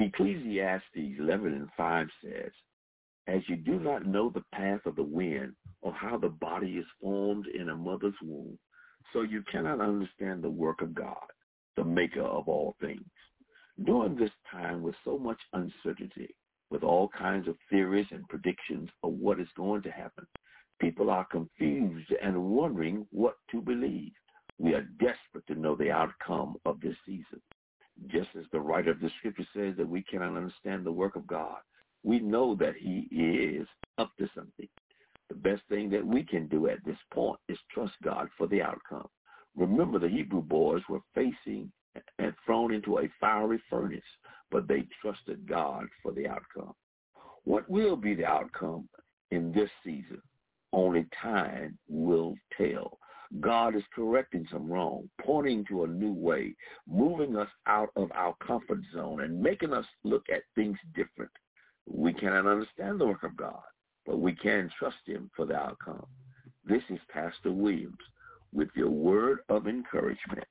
Ecclesiastes 11 and 5 says, As you do not know the path of the wind or how the body is formed in a mother's womb, so you cannot understand the work of God, the maker of all things. During this time with so much uncertainty, with all kinds of theories and predictions of what is going to happen, people are confused and wondering what to believe. We are desperate to know the outcome of this season. Writer of the scripture says that we cannot understand the work of God, we know that he is up to something. The best thing that we can do at this point is trust God for the outcome. Remember, the Hebrew boys were facing and thrown into a fiery furnace, but they trusted God for the outcome. What will be the outcome in this season? Only time will tell. God is correcting some wrong, pointing to a new way, moving us out of our comfort zone and making us look at things different. We cannot understand the work of God, but we can trust him for the outcome. This is Pastor Williams with your word of encouragement.